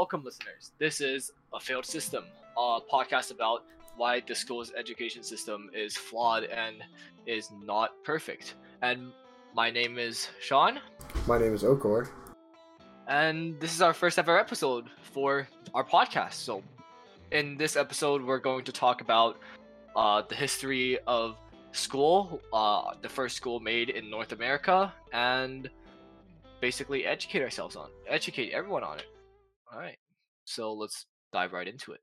Welcome, listeners. This is A Failed System, a podcast about why the school's education system is flawed and is not perfect. And my name is Sean, My name is Okor. and this is our first ever episode for our podcast. So, in this episode, we're going to talk about uh, the history of school, uh, the first school made in North America, and basically educate ourselves on, educate everyone on it. All right, so let's dive right into it.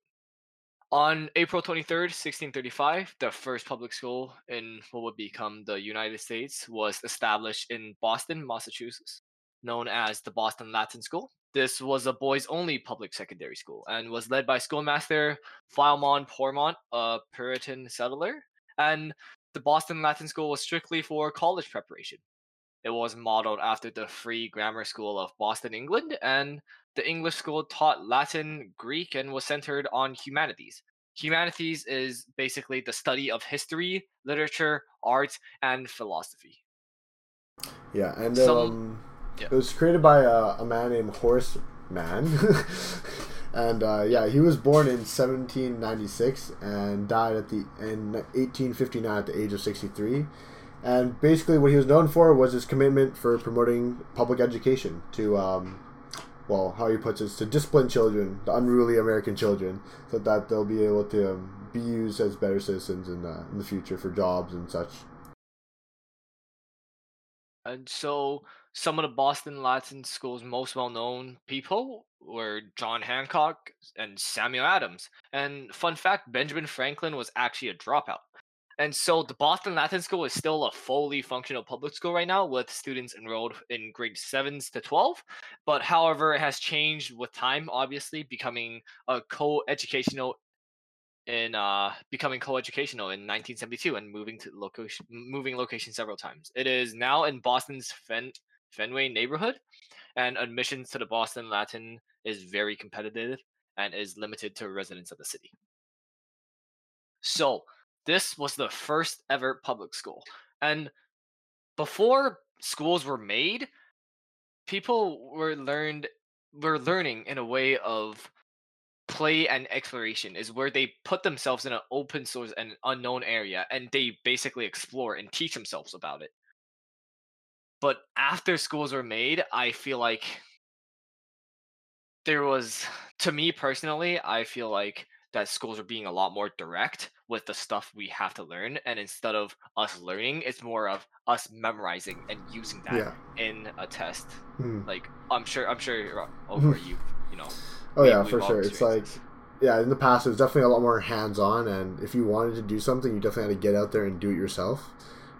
On April 23rd, 1635, the first public school in what would become the United States was established in Boston, Massachusetts, known as the Boston Latin School. This was a boys only public secondary school and was led by schoolmaster Philemon Pormort, a Puritan settler. And the Boston Latin School was strictly for college preparation. It was modeled after the Free Grammar School of Boston, England, and the English school taught Latin, Greek, and was centered on humanities. Humanities is basically the study of history, literature, art, and philosophy. Yeah, and Some- um, yeah. it was created by uh, a man named Horace Mann. and uh, yeah, he was born in 1796 and died at the in 1859 at the age of 63. And basically, what he was known for was his commitment for promoting public education to, um, well, how he puts it, to discipline children, the unruly American children, so that they'll be able to um, be used as better citizens in, uh, in the future for jobs and such. And so some of the Boston Latin School's most well known people were John Hancock and Samuel Adams. And fun fact Benjamin Franklin was actually a dropout. And so the Boston Latin School is still a fully functional public school right now with students enrolled in grade 7s to 12. But however, it has changed with time, obviously, becoming a co educational in uh becoming co-educational in 1972 and moving to location moving location several times. It is now in Boston's Fen- Fenway neighborhood and admissions to the Boston Latin is very competitive and is limited to residents of the city. So, this was the first ever public school. And before schools were made, people were learned were learning in a way of play and exploration is where they put themselves in an open source and unknown area and they basically explore and teach themselves about it but after schools were made i feel like there was to me personally i feel like that schools are being a lot more direct with the stuff we have to learn and instead of us learning it's more of us memorizing and using that Yeah. in a test Hmm. like i'm sure i'm sure over you you know Oh yeah, for sure. It's like yeah, in the past it was definitely a lot more hands on, and if you wanted to do something, you definitely had to get out there and do it yourself.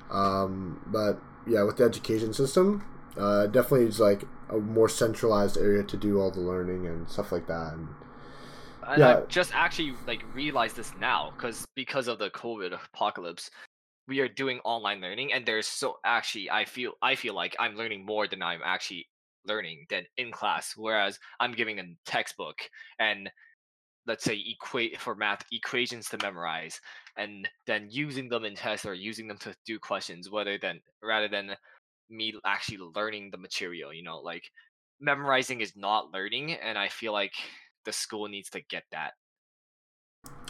Um, but yeah, with the education system, uh, definitely is like a more centralized area to do all the learning and stuff like that. And And I just actually like realized this now because because of the COVID apocalypse, we are doing online learning, and there's so actually I feel I feel like I'm learning more than I'm actually learning than in class. Whereas I'm giving a textbook and let's say equate for math equations to memorize, and then using them in tests or using them to do questions, whether than rather than me actually learning the material. You know, like memorizing is not learning, and I feel like the school needs to get that.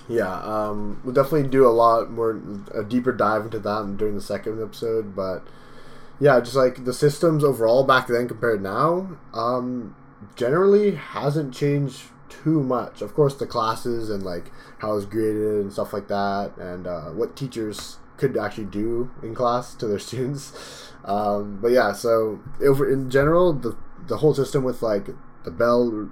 yeah, um, we'll definitely do a lot more a deeper dive into that during the second episode. But yeah, just like the systems overall back then compared now, um, generally hasn't changed too much. Of course, the classes and like how it's graded and stuff like that, and uh, what teachers could actually do in class to their students. Um, but yeah, so over in general, the the whole system with like the bell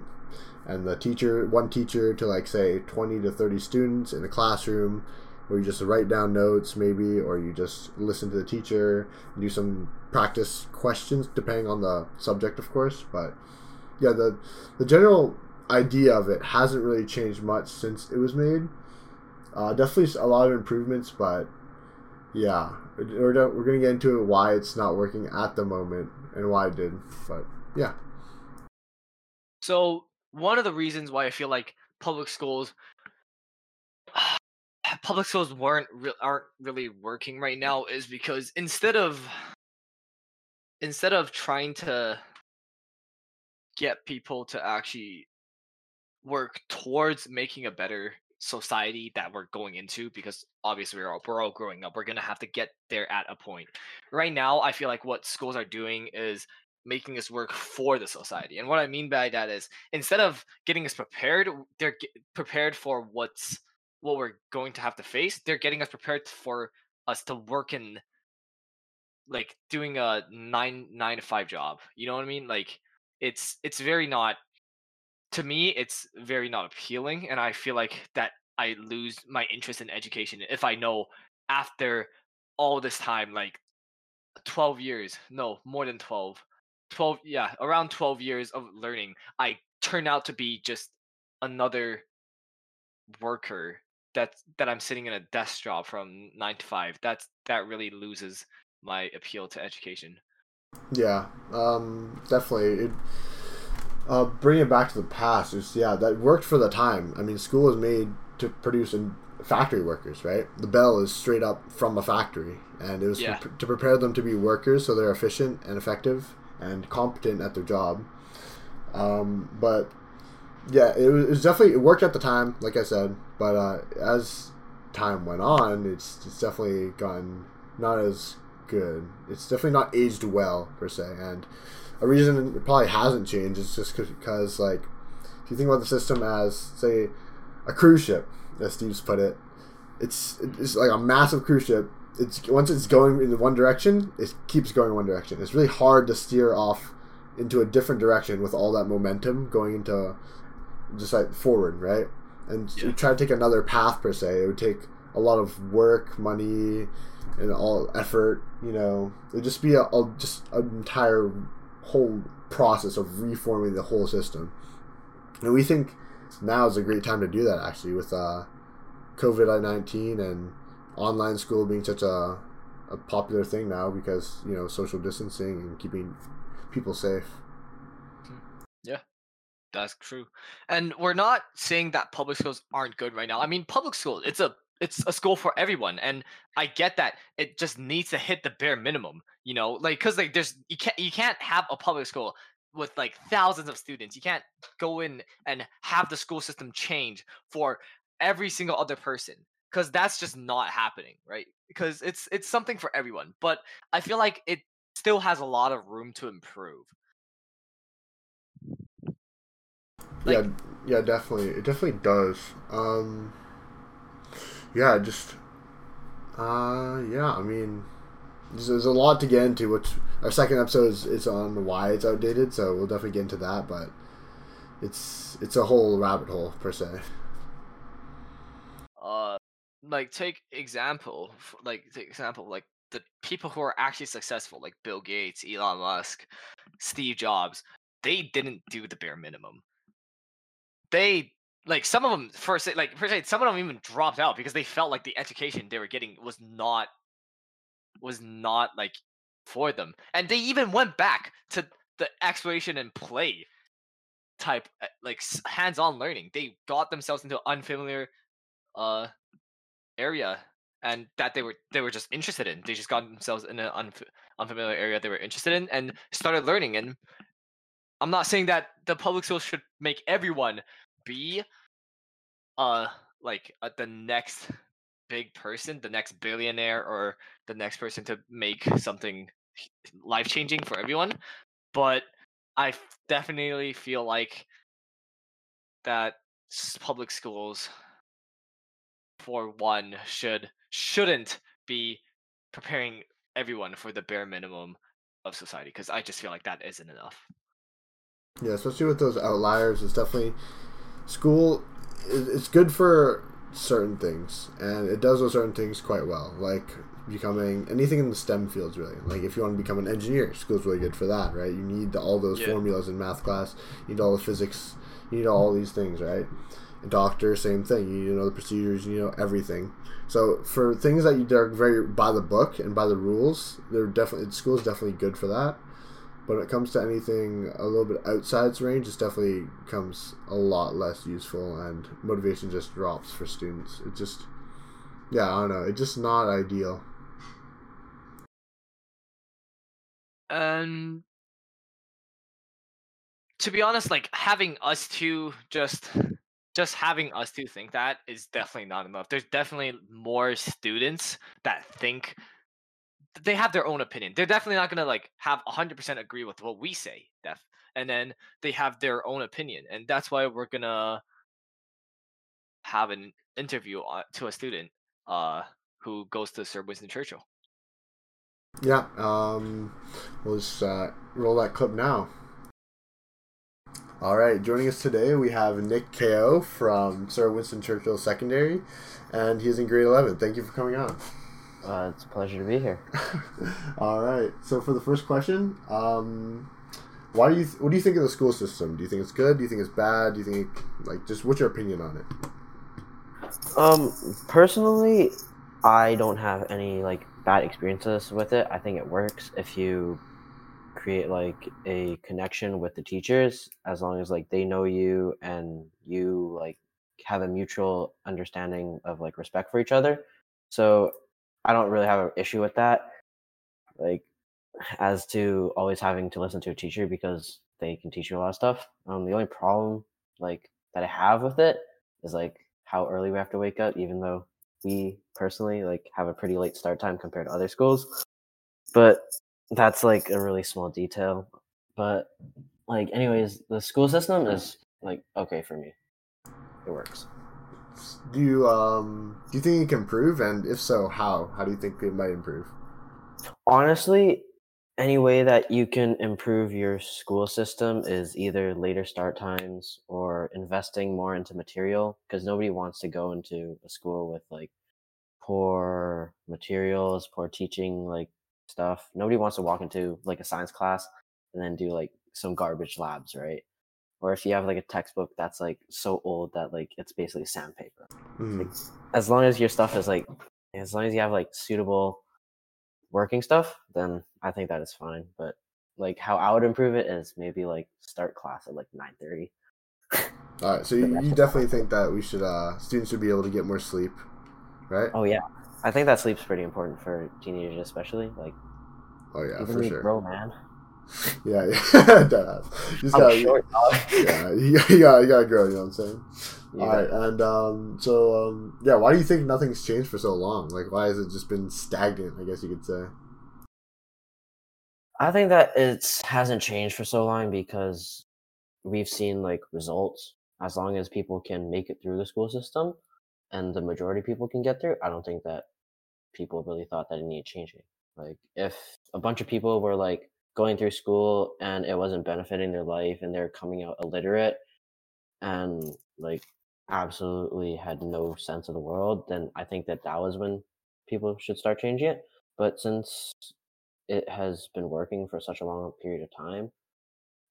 and the teacher, one teacher to like say twenty to thirty students in a classroom, where you just write down notes maybe, or you just listen to the teacher do some practice questions depending on the subject, of course. But yeah, the the general idea of it hasn't really changed much since it was made. Uh, definitely a lot of improvements, but yeah, we're, we're gonna get into why it's not working at the moment and why it did. But yeah, So one of the reasons why I feel like public schools public schools weren't re- aren't really working right now is because instead of instead of trying to get people to actually work towards making a better society that we're going into because obviously we're all, we're all growing up we're going to have to get there at a point. Right now i feel like what schools are doing is making us work for the society and what i mean by that is instead of getting us prepared they're prepared for what's what we're going to have to face they're getting us prepared for us to work in like doing a nine nine to five job you know what i mean? Like it's it's very not to me it's very not appealing and i feel like that i lose my interest in education if i know after all this time like 12 years no more than 12 12 yeah around 12 years of learning i turn out to be just another worker that that i'm sitting in a desk job from 9 to 5 that's that really loses my appeal to education yeah um definitely it uh, bring it back to the past is yeah that worked for the time. I mean, school is made to produce in factory workers, right? The bell is straight up from a factory, and it was Yeah. to prepare them to be workers, so they're efficient and effective and competent at their job. Um, but yeah, it was, it was definitely it worked at the time, like I said. But uh, as time went on, it's it's definitely gotten not as good. It's definitely not aged well per se, and a reason it probably hasn't changed is just because like if you think about the system as say a cruise ship, as Steve's put it, it's it's like a massive cruise ship. It's once it's going in one direction, it keeps going in one direction. It's really hard to steer off into a different direction with all that momentum going into just like forward, right? And Yeah. you try to take another path per se. It would take a lot of work, money, and all effort. You know, it would just be a, a just an entire whole process of reforming the whole system. And we think now is a great time to do that actually with uh, COVID nineteen and online school being such a a popular thing now because you know social distancing and keeping people safe. Hmm. Yeah, that's true. And we're not saying that public schools aren't good right now. I mean, public school, it's a it's a school for everyone and I get that it just needs to hit the bare minimum, you know? Like cuz like there's you can't you can't have a public school with like thousands of students. You can't go in and have the school system change for every single other person cuz that's just not happening, right? Because it's it's something for everyone, but I feel like it still has a lot of room to improve. Like- yeah, yeah, definitely. It definitely does. Um, yeah, just, uh, yeah. I mean, there's, there's a lot to get into. Which our second episode is, is on why it's outdated, so we'll definitely get into that. But it's it's a whole rabbit hole per se. uh like take example like take example like the people who are actually successful like bill gates elon musk steve jobs they didn't do the bare minimum. They like some of them first like se some of them even dropped out because they felt like the education they were getting was not was not like for them. And they even went back to the exploration and play type uh, like hands-on learning. They got themselves into unfamiliar uh area and that they were they were just interested in. They just got themselves in an unf- unfamiliar area they were interested in and started learning and i'm not saying that the public schools should make everyone be uh like uh, the next big person the next billionaire or the next person to make something life changing for everyone but I definitely feel like that public schools for one should shouldn't be preparing everyone for the bare minimum of society because I just feel like that isn't enough. Yeah, especially with those outliers, it's definitely school. It's good for certain things, and it does those certain things quite well, like becoming anything in the STEM fields. Really, like if you want to become an engineer, school's really good for that, right? You need all those Yeah. formulas in math class. You need all the physics. You need all these things, right? Doctor, same thing. You know the procedures. You know everything. So for things that you are very by the book and by the rules, they're definitely school's definitely good for that. But when it comes to anything a little bit outside its range, it definitely becomes a lot less useful, and motivation just drops for students. It just, yeah, I don't know. It's just not ideal. And to be honest, like having us two just just having us two think that is definitely not enough. There's definitely more students that think they have their own opinion. They're definitely not gonna like have 100% agree with what we say, def, and then they have their own opinion, and that's why we're gonna have an interview to a student uh, who goes to Sir Winston Churchill. Yeah, um, just uh, roll that clip now. All right, joining us today we have Nick Ko from Sir Winston Churchill Secondary, and he's in grade 11. Thank you for coming on. Uh, it's a pleasure to be here. All right, so for the first question, um, why do you th- what do you think of the school system? Do you think it's good? Do you think it's bad? Do you think like just what's your opinion on it? Um, personally, I don't have any like bad experiences with it. I think it works if you create like a connection with the teachers as long as like they know you and you like have a mutual understanding of like respect for each other. So I don't really have an issue with that. Like as to always having to listen to a teacher because they can teach you a lot of stuff. Um, the only problem like that I have with it is like how early we have to wake up, even though we personally like have a pretty late start time compared to other schools. But that's like a really small detail. But like anyways, the school system is like okay for me. It works. Do you um do you think it can improve and if so, how? How do you think it might improve? Honestly, any way that you can improve your school system is either later start times or investing more into material because nobody wants to go into a school with like poor materials, poor teaching like stuff. Nobody wants to walk into like a science class and then do like some garbage labs, right? Or if you have like a textbook that's like so old that like it's basically sandpaper. Mm. Like, as long as your stuff is like as long as you have like suitable working stuff, then I think that is fine. But like how I would improve it is maybe like start class at like nine thirty. All right, so you, you definitely think that we should uh students should be able to get more sleep, right? Oh yeah, I think that sleep's pretty important for teenagers, especially like. Oh yeah, for sure. Grow, man. Yeah, yeah, gotta, short, yeah, you, you gotta, you gotta grow. You know what I'm saying? Yeah. All right, and um, so um, yeah, why do you think nothing's changed for so long? Like, why has it just been stagnant? I guess you could say. I think that it hasn't changed for so long because we've seen like results. As long as people can make it through the school system, and the majority of people can get through, I don't think that people really thought that it needed changing. Like, if a bunch of people were like going through school and it wasn't benefiting their life and they're coming out illiterate and like absolutely had no sense of the world, then I think that that was when people should start changing it. But since it has been working for such a long period of time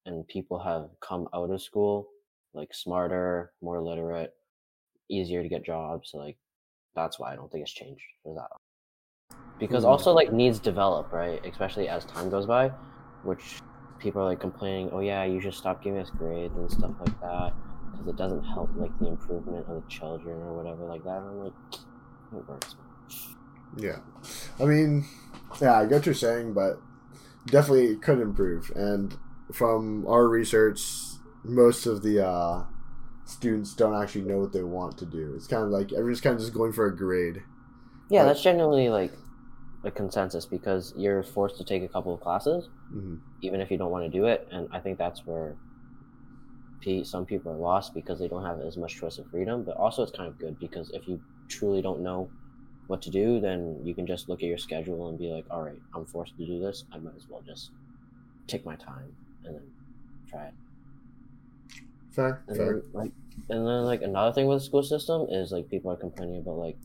and people have come out of school like smarter, more literate, easier to get jobs, like that's why I don't think it's changed for that. Because mm-hmm. also like needs develop, right? Especially as time goes by which people are like complaining, oh yeah, you should stop giving us grades and stuff like that because it doesn't help like the improvement of the children or whatever like that. And I'm like, it works. Yeah, I mean, yeah, I get what you're saying, but definitely could improve. And from our research, most of the uh, students don't actually know what they want to do. It's kind of like everyone's kind of just going for a grade. Yeah, but, that's generally like a consensus because you're forced to take a couple of classes, mm-hmm. even if you don't want to do it. And I think that's where some people are lost because they don't have as much choice of freedom. But also, it's kind of good because if you truly don't know what to do, then you can just look at your schedule and be like, all right, I'm forced to do this. I might as well just take my time and then try it. Fair, and fair. Then, like, and then like another thing with the school system is like people are complaining about like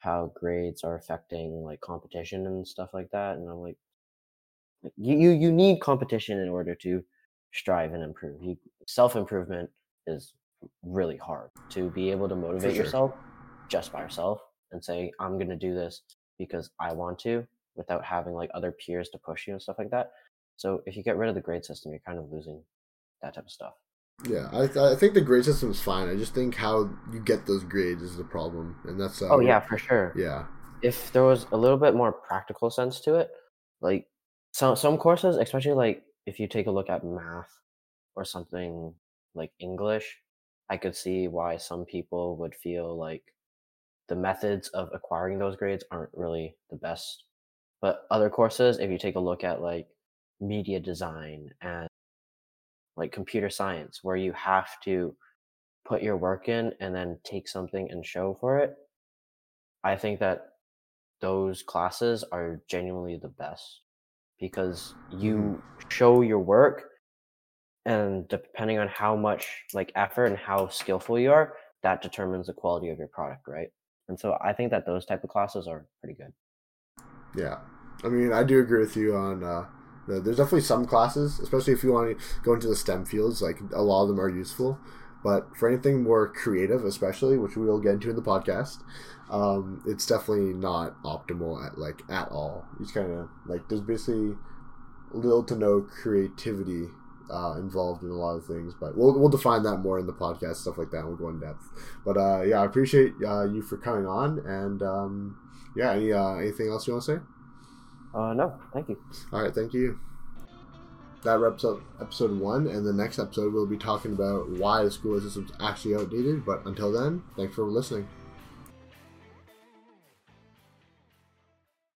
how grades are affecting like competition and stuff like that and i'm like, you, you you need competition in order to strive and improve. You, self-improvement is really hard to be able to motivate sure. yourself just by yourself and say i'm going to do this because i want to without having like other peers to push you and stuff like that. So if you get rid of the grade system you're kind of losing that type of stuff yeah, I, I think the grade system is fine. I just think how you get those grades is the problem, and that's uh, oh yeah for sure. Yeah, if there was a little bit more practical sense to it, like some some courses, especially like if you take a look at math or something like English, I could see why some people would feel like the methods of acquiring those grades aren't really the best. But other courses, if you take a look at like media design and like computer science, where you have to put your work in and then take something and show for it, I think that those classes are genuinely the best because you Mm-hmm. show your work and depending on how much like effort and how skillful you are that determines the quality of your product right and so i think that those type of classes are pretty good Yeah, I mean, I do agree with you on. Uh, there's definitely some classes, especially if you want to go into the STEM fields. Like a lot of them are useful, but for anything more creative, especially which we will get into in the podcast, um, it's definitely not optimal at like at all. It's kind of like there's basically little to no creativity uh, involved in a lot of things, but we'll we'll define that more in the podcast stuff like that. We'll go in depth. But uh, yeah, I appreciate uh, you for coming on, and um, yeah, any uh, anything else you want to say? Uh no thank you All right, thank you. That wraps up episode one, and the next episode we'll be talking about why the school system's actually outdated. But until then, thanks for listening.